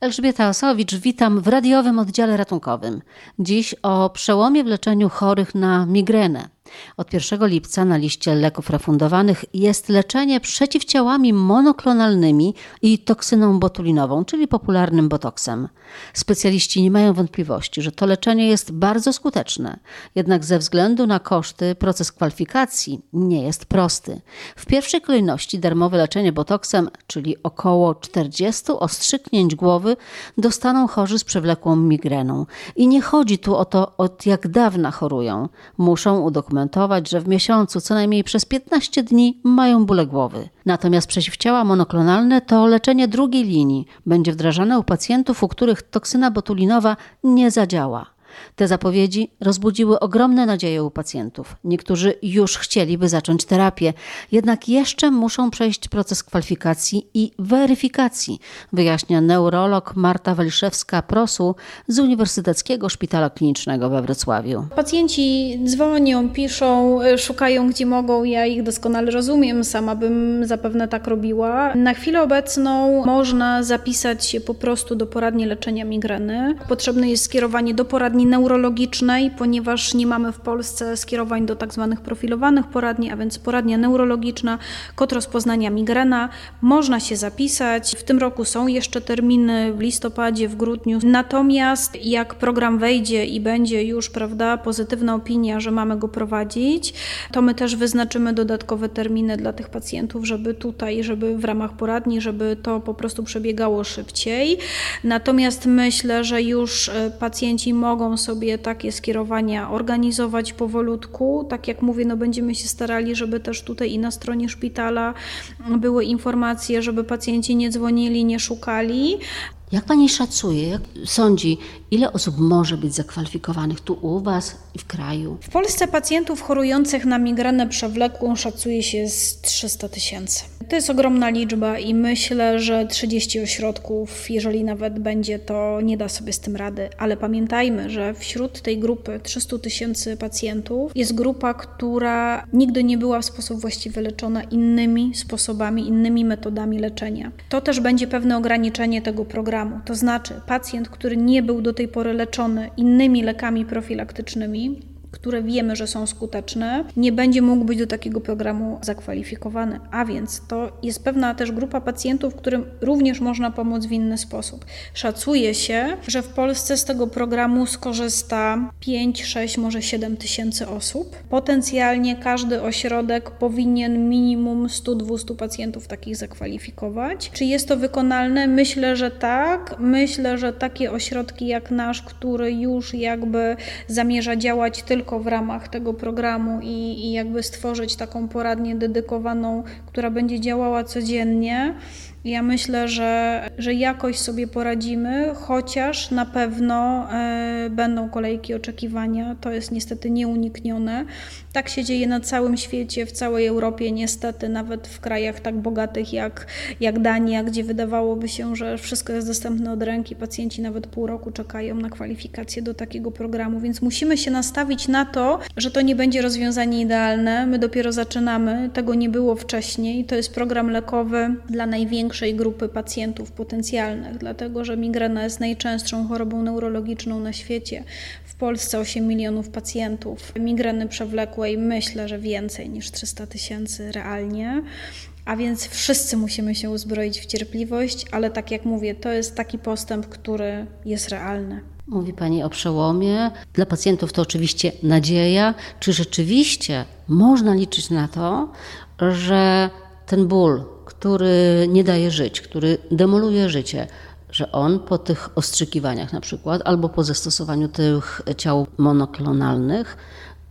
Elżbieta Osowicz, witam w radiowym oddziale ratunkowym. Dziś o przełomie w leczeniu chorych na migrenę. Od 1 lipca na liście leków refundowanych jest leczenie przeciwciałami monoklonalnymi i toksyną botulinową, czyli popularnym botoksem. Specjaliści nie mają wątpliwości, że to leczenie jest bardzo skuteczne, jednak ze względu na koszty proces kwalifikacji nie jest prosty. W pierwszej kolejności darmowe leczenie botoksem, czyli około 40 ostrzyknięć głowy, dostaną chorzy z przewlekłą migreną. I nie chodzi tu o to, od jak dawna chorują. Muszą udokumentować że w miesiącu co najmniej przez 15 dni mają bóle głowy. Natomiast przeciwciała monoklonalne to leczenie drugiej linii. Będzie wdrażane u pacjentów, u których toksyna botulinowa nie zadziała. Te zapowiedzi rozbudziły ogromne nadzieje u pacjentów. Niektórzy już chcieliby zacząć terapię, jednak jeszcze muszą przejść proces kwalifikacji i weryfikacji, wyjaśnia neurolog Marta Waliszewska-Prosu z Uniwersyteckiego Szpitala Klinicznego we Wrocławiu. Pacjenci dzwonią, piszą, szukają gdzie mogą. Ja ich doskonale rozumiem, sama bym zapewne tak robiła. Na chwilę obecną można zapisać się po prostu do poradni leczenia migreny. Potrzebne jest skierowanie do poradni neurologicznej, ponieważ nie mamy w Polsce skierowań do tak zwanych profilowanych poradni, a więc poradnia neurologiczna, kod rozpoznania migrena. Można się zapisać. W tym roku są jeszcze terminy w listopadzie, w grudniu. Natomiast jak program wejdzie i będzie już, prawda, pozytywna opinia, że mamy go prowadzić, to my też wyznaczymy dodatkowe terminy dla tych pacjentów, żeby tutaj, żeby w ramach poradni, żeby to po prostu przebiegało szybciej. Natomiast myślę, że już e, pacjenci mogą sobie takie skierowania organizować powolutku. Tak jak mówię, no będziemy się starali, żeby też tutaj i na stronie szpitala były informacje, żeby pacjenci nie dzwonili, nie szukali. Jak pani szacuje, jak sądzi, ile osób może być zakwalifikowanych tu u was i w kraju? W Polsce pacjentów chorujących na migrenę przewlekłą szacuje się z 300 tysięcy. To jest ogromna liczba i myślę, że 30 ośrodków, jeżeli nawet będzie, to nie da sobie z tym rady. Ale pamiętajmy, że wśród tej grupy 300 tysięcy pacjentów jest grupa, która nigdy nie była w sposób właściwy leczona innymi sposobami, innymi metodami leczenia. To też będzie pewne ograniczenie tego programu programu. To znaczy, pacjent, który nie był do tej pory leczony innymi lekami profilaktycznymi, które wiemy, że są skuteczne, nie będzie mógł być do takiego programu zakwalifikowany. A więc to jest pewna też grupa pacjentów, którym również można pomóc w inny sposób. Szacuje się, że w Polsce z tego programu skorzysta 5, 6, może 7 tysięcy osób. Potencjalnie każdy ośrodek powinien minimum 100-200 pacjentów takich zakwalifikować. Czy jest to wykonalne? Myślę, że tak. Myślę, że takie ośrodki jak nasz, który już jakby zamierza działać tylko tylko w ramach tego programu i, i jakby stworzyć taką poradnię dedykowaną, która będzie działała codziennie. Ja myślę, że, że jakoś sobie poradzimy, chociaż na pewno e, będą kolejki oczekiwania. To jest niestety nieuniknione. Tak się dzieje na całym świecie, w całej Europie, niestety, nawet w krajach tak bogatych jak, jak Dania, gdzie wydawałoby się, że wszystko jest dostępne od ręki. Pacjenci nawet pół roku czekają na kwalifikację do takiego programu, więc musimy się nastawić na to, że to nie będzie rozwiązanie idealne. My dopiero zaczynamy, tego nie było wcześniej. To jest program lekowy dla największych największej grupy pacjentów potencjalnych, dlatego że migrena jest najczęstszą chorobą neurologiczną na świecie. W Polsce 8 milionów pacjentów migreny przewlekłej, myślę, że więcej niż 300 tysięcy realnie. A więc wszyscy musimy się uzbroić w cierpliwość, ale tak jak mówię, to jest taki postęp, który jest realny. Mówi Pani o przełomie. Dla pacjentów to oczywiście nadzieja. Czy rzeczywiście można liczyć na to, że ten ból, który nie daje żyć, który demoluje życie, że on po tych ostrzykiwaniach na przykład, albo po zastosowaniu tych ciał monoklonalnych,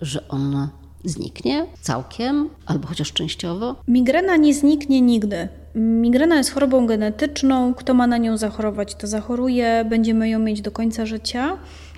że on zniknie całkiem, albo chociaż częściowo? Migrena nie zniknie nigdy. Migrena jest chorobą genetyczną. Kto ma na nią zachorować, to zachoruje. Będziemy ją mieć do końca życia,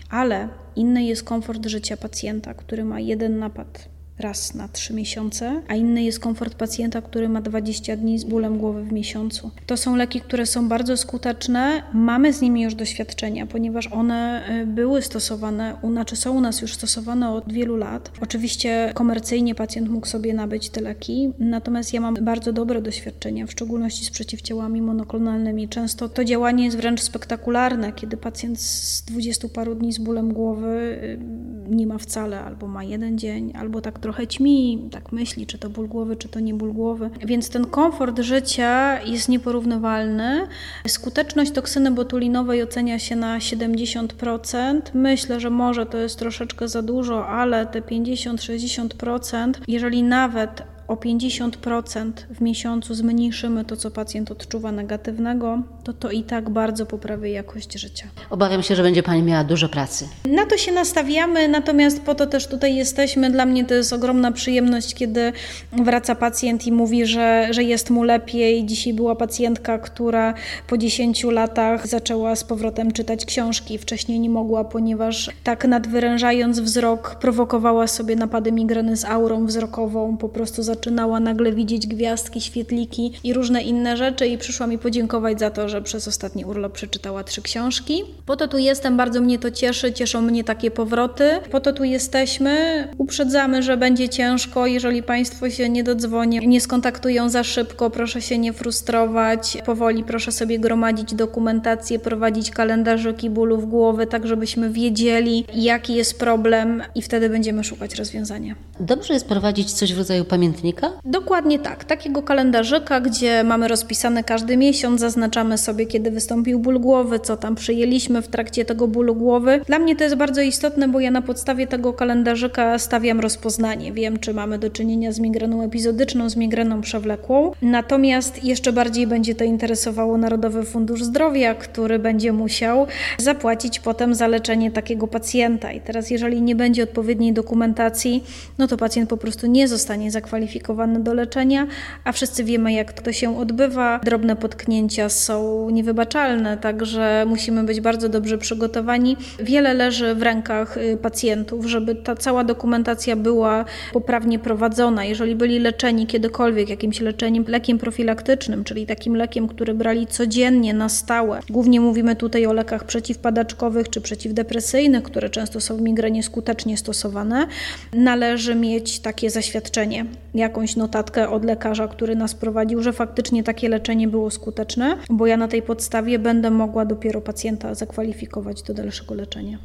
ale inny jest komfort życia pacjenta, który ma jeden napad raz na 3 miesiące, a inny jest komfort pacjenta, który ma 20 dni z bólem głowy w miesiącu. To są leki, które są bardzo skuteczne. Mamy z nimi już doświadczenia, ponieważ one y, były stosowane, znaczy są u nas już stosowane od wielu lat. Oczywiście komercyjnie pacjent mógł sobie nabyć te leki, natomiast ja mam bardzo dobre doświadczenia, w szczególności z przeciwciałami monoklonalnymi. Często to działanie jest wręcz spektakularne, kiedy pacjent z 20 paru dni z bólem głowy y, nie ma wcale, albo ma jeden dzień, albo tak trochę ćmi, tak myśli, czy to ból głowy, czy to nie ból głowy. Więc ten komfort życia jest nieporównywalny. Skuteczność toksyny botulinowej ocenia się na 70%. Myślę, że może to jest troszeczkę za dużo, ale te 50-60%, jeżeli nawet o 50% w miesiącu zmniejszymy to, co pacjent odczuwa negatywnego, to to i tak bardzo poprawi jakość życia. Obawiam się, że będzie Pani miała dużo pracy. Na to się nastawiamy, natomiast po to też tutaj jesteśmy. Dla mnie to jest ogromna przyjemność, kiedy wraca pacjent i mówi, że, że jest mu lepiej. Dzisiaj była pacjentka, która po 10 latach zaczęła z powrotem czytać książki. Wcześniej nie mogła, ponieważ tak nadwyrężając wzrok, prowokowała sobie napady migreny z aurą wzrokową, po prostu zaczęła zaczynała nagle widzieć gwiazdki, świetliki i różne inne rzeczy i przyszła mi podziękować za to, że przez ostatni urlop przeczytała trzy książki. Po to tu jestem, bardzo mnie to cieszy, cieszą mnie takie powroty. Po to tu jesteśmy. Uprzedzamy, że będzie ciężko, jeżeli Państwo się nie dodzwonią, nie skontaktują za szybko, proszę się nie frustrować. Powoli proszę sobie gromadzić dokumentację, prowadzić kalendarzyki bólów głowy, tak żebyśmy wiedzieli, jaki jest problem i wtedy będziemy szukać rozwiązania. Dobrze jest prowadzić coś w rodzaju pamiętnika kalendarzyka? Dokładnie tak. Takiego kalendarzyka, gdzie mamy rozpisane każdy miesiąc, zaznaczamy sobie, kiedy wystąpił ból głowy, co tam przyjęliśmy w trakcie tego bólu głowy. Dla mnie to jest bardzo istotne, bo ja na podstawie tego kalendarzyka stawiam rozpoznanie. Wiem, czy mamy do czynienia z migreną epizodyczną, z migreną przewlekłą. Natomiast jeszcze bardziej będzie to interesowało Narodowy Fundusz Zdrowia, który będzie musiał zapłacić potem za leczenie takiego pacjenta. I teraz, jeżeli nie będzie odpowiedniej dokumentacji, no to pacjent po prostu nie zostanie zakwalifikowany do leczenia, a wszyscy wiemy, jak to się odbywa. Drobne potknięcia są niewybaczalne, także musimy być bardzo dobrze przygotowani. Wiele leży w rękach y, pacjentów, żeby ta cała dokumentacja była poprawnie prowadzona. Jeżeli byli leczeni kiedykolwiek jakimś leczeniem, lekiem profilaktycznym, czyli takim lekiem, który brali codziennie na stałe, głównie mówimy tutaj o lekach przeciwpadaczkowych czy przeciwdepresyjnych, które często są w migrenie skutecznie stosowane, należy mieć takie zaświadczenie jakąś notatkę od lekarza, który nas prowadził, że faktycznie takie leczenie było skuteczne, bo ja na tej podstawie będę mogła dopiero pacjenta zakwalifikować do dalszego leczenia.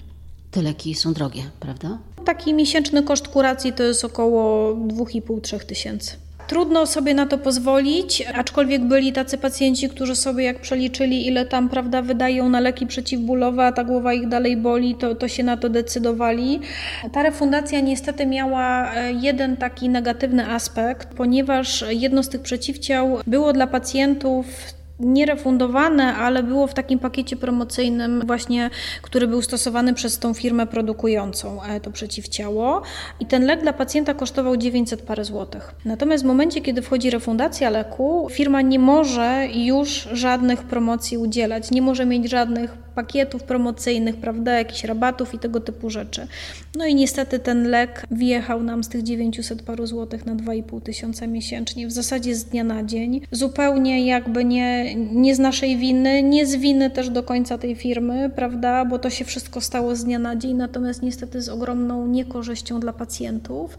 Te leki są drogie, prawda? Taki miesięczny koszt kuracji to jest około 2,5-3 tysięcy. Trudno sobie na to pozwolić, aczkolwiek byli tacy pacjenci, którzy sobie jak przeliczyli, ile tam prawda wydają na leki przeciwbólowe, a ta głowa ich dalej boli, to, to się na to decydowali. Ta refundacja niestety miała e, jeden taki negatywny aspekt, ponieważ jedno z tych przeciwciał było dla pacjentów nierefundowane, ale było w takim pakiecie promocyjnym właśnie, który był stosowany przez tą firmę produkującą e, to przeciwciało i ten lek dla pacjenta kosztował 900 parę złotych. Natomiast w momencie, kiedy wchodzi refundacja leku, firma nie może już żadnych promocji udzielać, nie może mieć żadnych pakietów promocyjnych, prawda, jakichś rabatów i tego typu rzeczy. No i niestety ten lek wjechał nam z tych 900 paru złotych na 2,5 tysiąca miesięcznie, w zasadzie z dnia na dzień, zupełnie jakby nie nie z naszej winy, nie z winy też do końca tej firmy, prawda, bo to się wszystko stało z dnia na dzień, natomiast niestety z ogromną niekorzyścią dla pacjentów.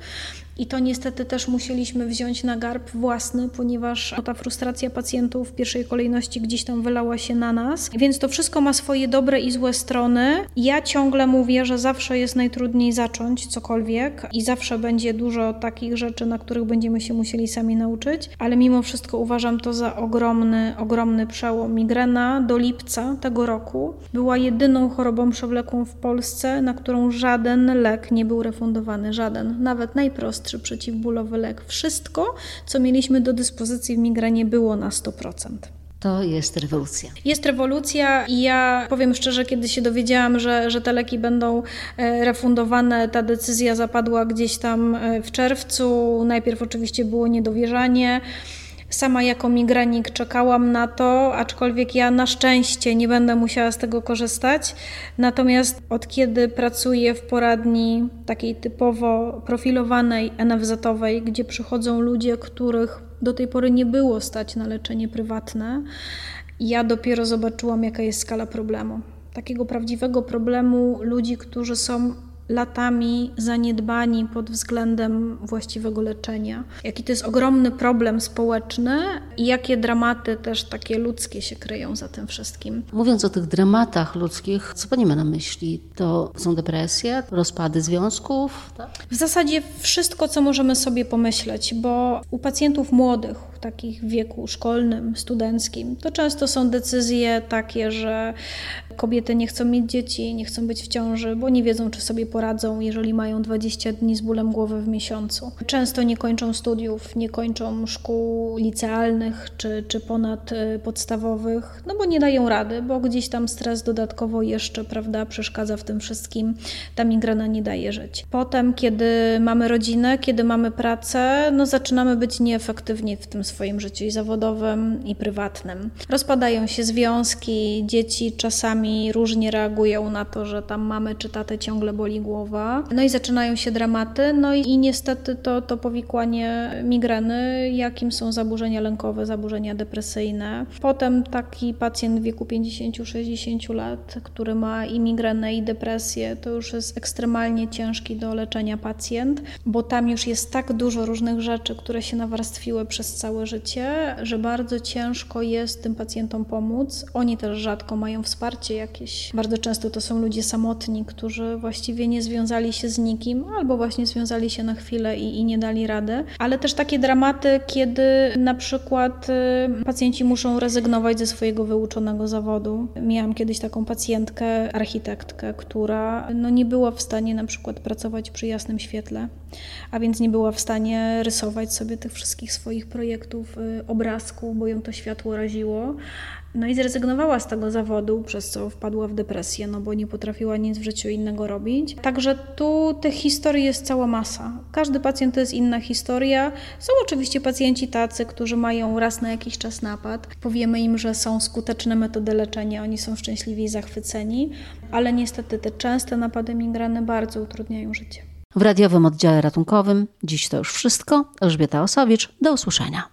I to niestety też musieliśmy wziąć na garb własny, ponieważ ta frustracja pacjentów w pierwszej kolejności gdzieś tam wylała się na nas. Więc to wszystko ma swoje dobre i złe strony. Ja ciągle mówię, że zawsze jest najtrudniej zacząć cokolwiek i zawsze będzie dużo takich rzeczy, na których będziemy się musieli sami nauczyć, ale mimo wszystko uważam to za ogromny, ogromny przełom. Migrena do lipca tego roku była jedyną chorobą przewlekłą w Polsce, na którą żaden lek nie był refundowany, żaden, nawet najprostszy najprostszy przeciwbólowy lek. Wszystko, co mieliśmy do dyspozycji w migrenie, było na 100%. To jest rewolucja. Jest rewolucja i ja powiem szczerze, kiedy się dowiedziałam, że, że te leki będą e, refundowane, ta decyzja zapadła gdzieś tam e, w czerwcu. Najpierw oczywiście było niedowierzanie. Sama jako migranik czekałam na to, aczkolwiek ja na szczęście nie będę musiała z tego korzystać. Natomiast od kiedy pracuję w poradni takiej typowo profilowanej NFZ-owej, gdzie przychodzą ludzie, których do tej pory nie było stać na leczenie prywatne, ja dopiero zobaczyłam, jaka jest skala problemu. Takiego prawdziwego problemu ludzi, którzy są latami zaniedbani pod względem właściwego leczenia. Jaki to jest ogromny problem społeczny i jakie dramaty też takie ludzkie się kryją za tym wszystkim. Mówiąc o tych dramatach ludzkich, co pani ma na myśli? To są depresje, rozpady związków? Tak? W zasadzie wszystko, co możemy sobie pomyśleć, bo u pacjentów młodych, takich w wieku szkolnym, studenckim, to często są decyzje takie, że kobiety nie chcą mieć dzieci, nie chcą być w ciąży, bo nie wiedzą, czy sobie poradzą, jeżeli mają 20 dni z bólem głowy w miesiącu. Często nie kończą studiów, nie kończą szkół licealnych czy, czy ponad y, podstawowych, no bo nie dają rady, bo gdzieś tam stres dodatkowo jeszcze, prawda, przeszkadza w tym wszystkim. Ta migrena nie daje żyć. Potem, kiedy mamy rodzinę, kiedy mamy pracę, no zaczynamy być nieefektywni w tym swoim życiu i zawodowym, i prywatnym. Rozpadają się związki, dzieci czasami różnie reagują na to, że tam mamy czy tatę ciągle boli głowa. No i zaczynają się dramaty, no i, i niestety to, to powikłanie migreny, jakim są zaburzenia lękowe, zaburzenia depresyjne. Potem taki pacjent w wieku 50-60 lat, który ma i migrenę, i depresję, to już jest ekstremalnie ciężki do leczenia pacjent, bo tam już jest tak dużo różnych rzeczy, które się nawarstwiły przez cały całe życie, że bardzo ciężko jest tym pacjentom pomóc. Oni też rzadko mają wsparcie jakieś. Bardzo często to są ludzie samotni, którzy właściwie nie związali się z nikim, albo właśnie związali się na chwilę i, i nie dali rady. Ale też takie dramaty, kiedy na przykład y, pacjenci muszą rezygnować ze swojego wyuczonego zawodu. Miałam kiedyś taką pacjentkę, architektkę, która no, nie była w stanie na przykład pracować przy jasnym świetle, a więc nie była w stanie rysować sobie tych wszystkich swoich projektów projektów y, obrazku, bo ją to światło raziło. No i zrezygnowała z tego zawodu, przez co wpadła w depresję, no bo nie potrafiła nic w życiu innego robić. Także tu tych historii jest cała masa. Każdy pacjent to jest inna historia. Są oczywiście pacjenci tacy, którzy mają raz na jakiś czas napad. Powiemy im, że są skuteczne metody leczenia, oni są szczęśliwi i zachwyceni, ale niestety te częste napady migrany bardzo utrudniają życie. W radiowym oddziale ratunkowym dziś to już wszystko. Elżbieta Osowicz, do usłyszenia.